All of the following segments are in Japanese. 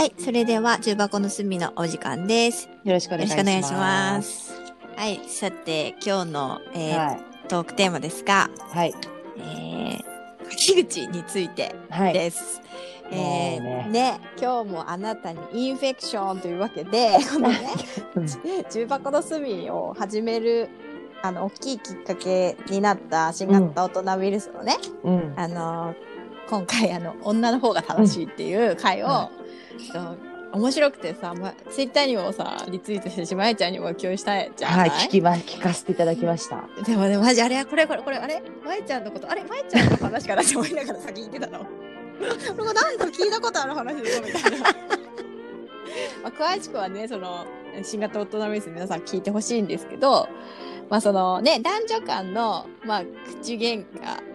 はい、それでは重箱の隅のお時間です。よろしくお願いします。ます。はい、さて今日の、えーはい。トークテーマですが、はい。えー、書き口についてはい。です。えーもうね今日もあなたにインフェクションというわけで、このね、うん重箱の隅を始める、あの、大きいきっかけになった新型大人ウイルスのね、うん。あの、今回、あの、女の方が楽しいっていう回を、うん面白くてさ、ま、ツイッターにもさ、リツイートしてしまえちゃんにも共有したいじゃん。はい。聞きま、聞かせていただきました。でもね、マジあれはこれこれこれ、あれ？まえちゃんのこと、あれ？まえちゃんの話かなって思いながら先聞いてたの？これなんか聞いたことある話だぞみたいな。まあ、詳しくはね、その、新型大人ウイルス皆さん聞いてほしいんですけど、まあそのね、男女間の、まあ、口喧嘩はい。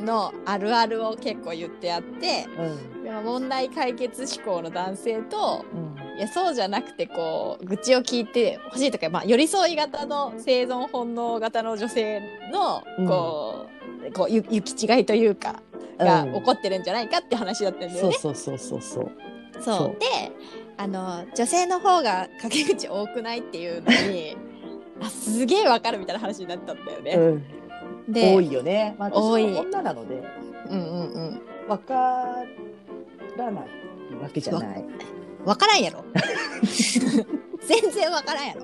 のあるあるを結構言ってあって、うん。でも問題解決志向の男性と、うん。いや、そうじゃなくて、こう、愚痴を聞いてほしいとか、まあ、寄り添い型の生存本能型の女性の、こう、こう、ゆ行き違いというか、がうん起こってるんじゃないかって話だったんだよね。そうそうそうそうそう。そうそうで、あの、女性の方が陰口多くないっていうのに、あ、すげえわかるみたいな話になったんだよね。うん。で、多いよね。まあ、多い女なので、うんうんうん。わからないわけじゃない。わからんやろ 全然わからんやろ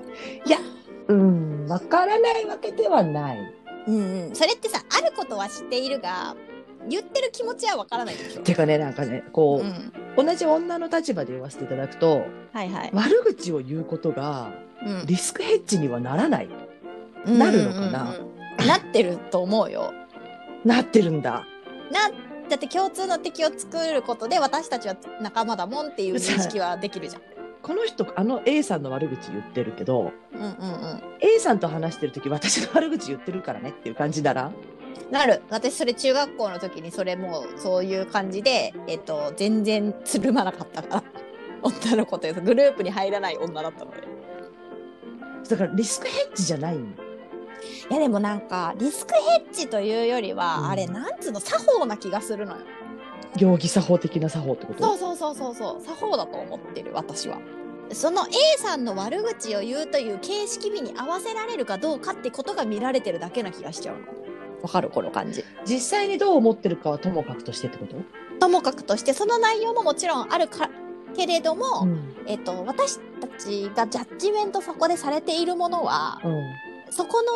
うん。わからないわけではない。うんうん。それってさ、あることは知っているが、言ってる気持ちはわからないでしょてかね、なんかね、こうん。う、同じ女の立場で言わせていただくと、はいはい。悪口を言うことが、うんリスクヘッジにはならない。なるのかなうんうんうんなってると思うよ。なってるんだ。な、だって共通の敵を作ることで私たちは仲間だもんっていう認識はできるじゃん。この人、あの A さんの悪口言ってるけど、うんうんうん。A さんと話してる時私の悪口言ってるからねっていう感じならなる。私それ中学校の時にそれもうそういう感じで、えっと、全然つるまなかったから。女の子というグループに入らない女だったので。だからリスクヘッジじゃないんいやでもなんかリスクヘッジというよりは、うんあれなんつうの作法な気がするのよ。行儀作法的な作法ってこと？そうそうそうそうそう作法だと思ってる私は。その A さんの悪口を言うという形式美に合わせられるかどうかってことが見られてるだけな気がしちゃうの。わかる？この感じ。実際にどう思ってるかはともかくとしてってこと、ともかくと？してその内容ももちろんあるかけれども、んえっと私たちがジャッジメントそこでされているものはうん、そこの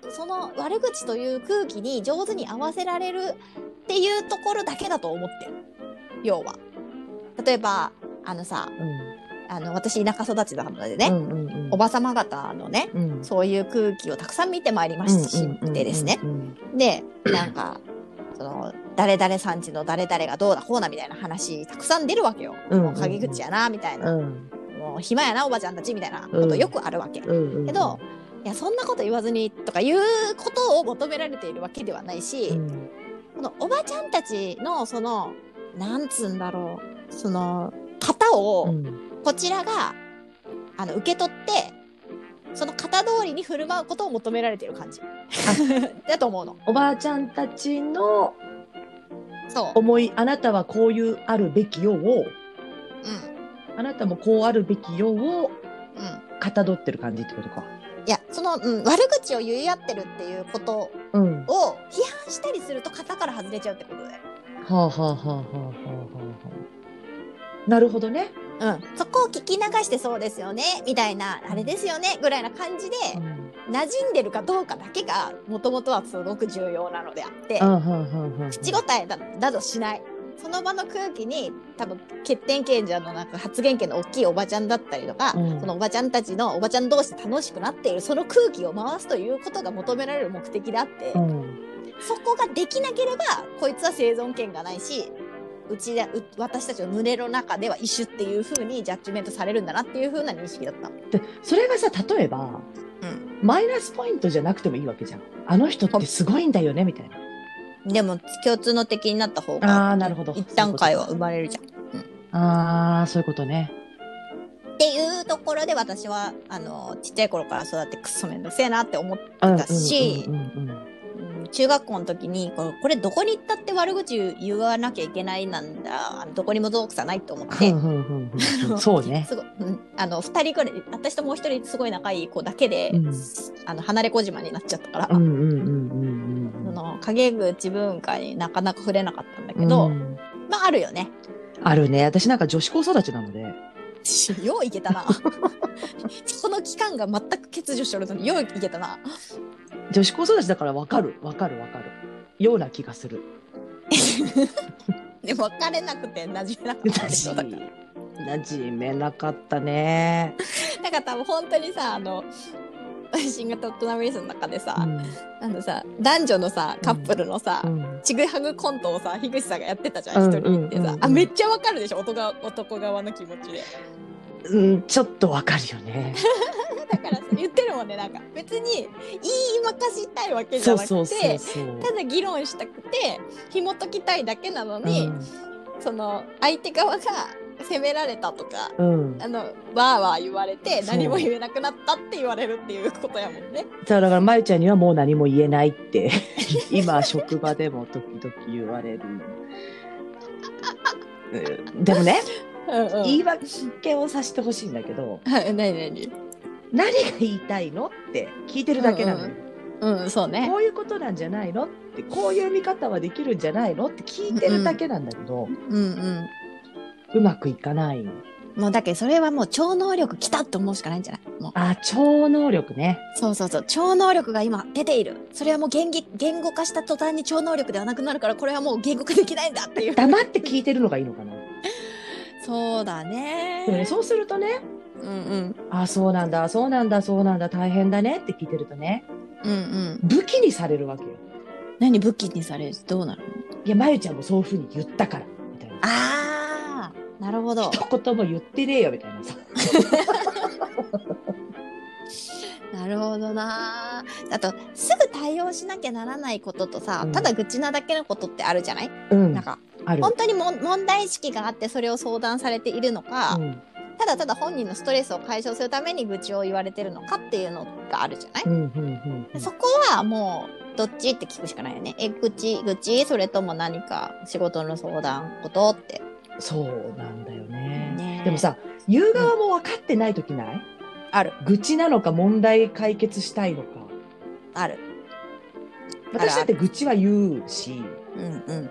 空その悪口という空気に上手に合わせられるっていうところだけだと思ってる。要は。例えばあのさあの私田舎育ちなのでね、うんうんうん。おばさま方のねうん。そういう空気をたくさん見てまいりましてですね。うんでなんかその誰々さんちの誰々がどうだこうだみたいな話たくさん出るわけよ。うんうんもう陰口やなみたいな、うん。もう暇やなおばちゃんたちみたいなことよくあるわけ。うんうん。けど、いやそんなこと言わずにとかいうことを求められているわけではないし、うんこのおばちゃんたちのそのなんつうんだろうその型をうんこちらがあの受け取ってその型通りに振る舞うことを求められている感じ だと思うの。おばあちゃんたちのそう。思いあなたはこういうあるべきよをうん。あなたもこうあるべきよをうん。かたどってる感じってことか。その、うん、悪口を言い合ってるっていうことを批判したりすると型から外れちゃうってことだよ。あはあはあはあはあはあ。なるほどね。うん。そこを聞き流してそうですよね、みたいな、あれですよね、ぐらいな感じで、馴染んでるかどうかだけが、もともとはすごく重要なのであって、うんうんうんうん口答えだだとしない。その場の空気に多分欠点権者のなんか発言権の大きいおばちゃんだったりとか、うんそのおばちゃんたちのおばちゃん同士で楽しくなっているその空気を回すということが求められる目的であって、うんそこができなければこいつは生存権がないしうちでう私たちの胸の中では異種っていう風にジャッジメントされるんだなっていう風な認識だった。でそれがさ例えばうんマイナスポイントじゃなくてもいいわけじゃん。あの人ってすごいんだよねみたいな。でも共通の敵になった方あがーなるほど一旦会話生まれるじゃん。ああそういうことね。っていうところで私はあのちっちゃい頃から育ってくっそめんどくせえなって思ってうんたし中学校の時にこれこれどこに行ったって悪口言わなきゃいけないなんだどこにも属さないと思ってそうね。すごあの2人くらい私ともう一人すごい仲いい子だけで、うんあの離れ小島になっちゃったから、うんうんうんうんの陰口文化になかなか触れなかったんだけど、うんまああるよね。あるね。私なんか女子高育ちなので。よういけたな。この期間が全く欠如してるのによういけたな。女子高育ちだからわかるわかるわかる。ような気がする。でも別れなくて馴染めなかったでしょ。馴染めなかったね。だから多分本当にさあの新型大人ウイルスの中でさ、うん。あのさ男女のさカップルのさ、うん。ちぐはぐコントをさ樋口さんがやってたじゃうんん一、人でさ、あめっちゃわかるでしょ男が男側の気持ちで。うん、ちょっとわかるよね。だからさ言ってるもんねなんか。別に言いまかしたいわけじゃなくて。ただ議論したくて紐解きたいだけなのに、うん。その相手側が責められたとかうん、あのわーわー言われてそう何も言えなくなったって言われるっていうことやもんね。だからまゆちゃんにはもう何も言えないって 今職場でも時々言われる。うんでもね、うんうん、言い訳をさせてほしいんだけどはい何何？何が言いたいのって聞いてるだけなのよ、うんそうね。こういうことなんじゃないのってこういう見方はできるんじゃないのって聞いてるだけなんだけど、うんうん。うまくいかない。もうだけどそれはもう超能力来たって思うしかないんじゃない？もう。あ超能力ね。そうそうそう。超能力が今出ている。それはもう言語言語化した途端に超能力ではなくなるからこれはもう言語化できないんだっていう。黙って聞いてるのがいいのかな。そうだね。でもねそうするとね。うんうん。あそうなんだそうなんだそうなんだ大変だねって聞いてるとね。うんうん。武器にされるわけよ。何武器にされる？どうなるの？いやまゆちゃんもそういうふうに言ったからみたいな。あーなるほど。一言も言ってねえよみたいなさ。なるほどな。あとすぐ対応しなきゃならないこととさ、うん。ただ愚痴なだけのことってあるじゃない、うん。なんか本当にもん問題意識があってそれを相談されているのか、うん。ただただ本人のストレスを解消するために愚痴を言われてるのかっていうのがあるじゃない、うんうんうんうん。そこはもうどっち？って聞くしかないよね。え、愚痴、愚痴、それとも何か仕事の相談ことって？そうなんだよねねでもさ言う側も分かってない時ない、ある、愚痴なのか問題解決したいのかある。私だって愚痴は言うしうんうん。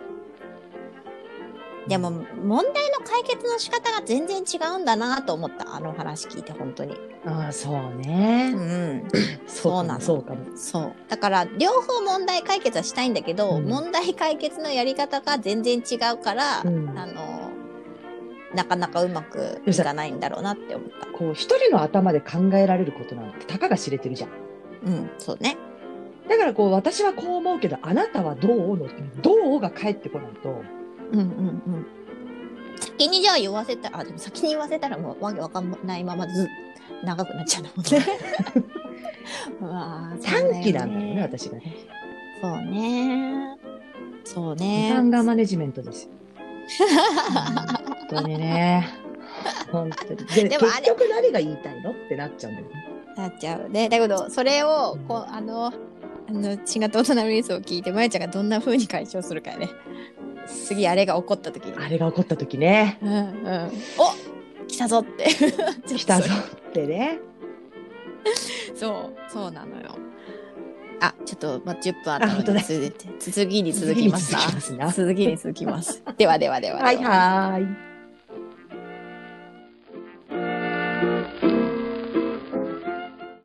でも問題の解決の仕方が全然違うんだなと思った。あの話聞いて本当に。ああそうね、うん。そうなのもそうかもそう。だから両方問題解決はしたいんだけど、うん問題解決のやり方が全然違うから、うんあの、なかなかうまくいかないんだろうなって思った。こう一人の頭で考えられることなんてたかが知れてるじゃんうん、そうね。だからこう私はこう思うけどあなたはどうの？どうが返ってこないと？うんうんうん。先にじゃあ言わせたあでも先に言わせたらもうわけわかんないままず長くなっちゃうもんね。うわーそう短期なんだよね私がねそうね。そう時ね。間がマネジメントですよ本 当にね本当にででもあれ結局何が言いたいの？ってなっちゃうんだよねなっちゃうね。だけどそれをこうあのあの新型大人ウイルスを聞いてまゆちゃんがどんな風に解消するかやね。次あれが起こった時に。あれが起こった時ねうんうん。お来たぞって。来たぞってねそう、そうなのよ。あ、ちょっと、まあ、10分あったので続いて、続きに続きます続きに続きますな続きに続きます。ではではではでは。はいはーい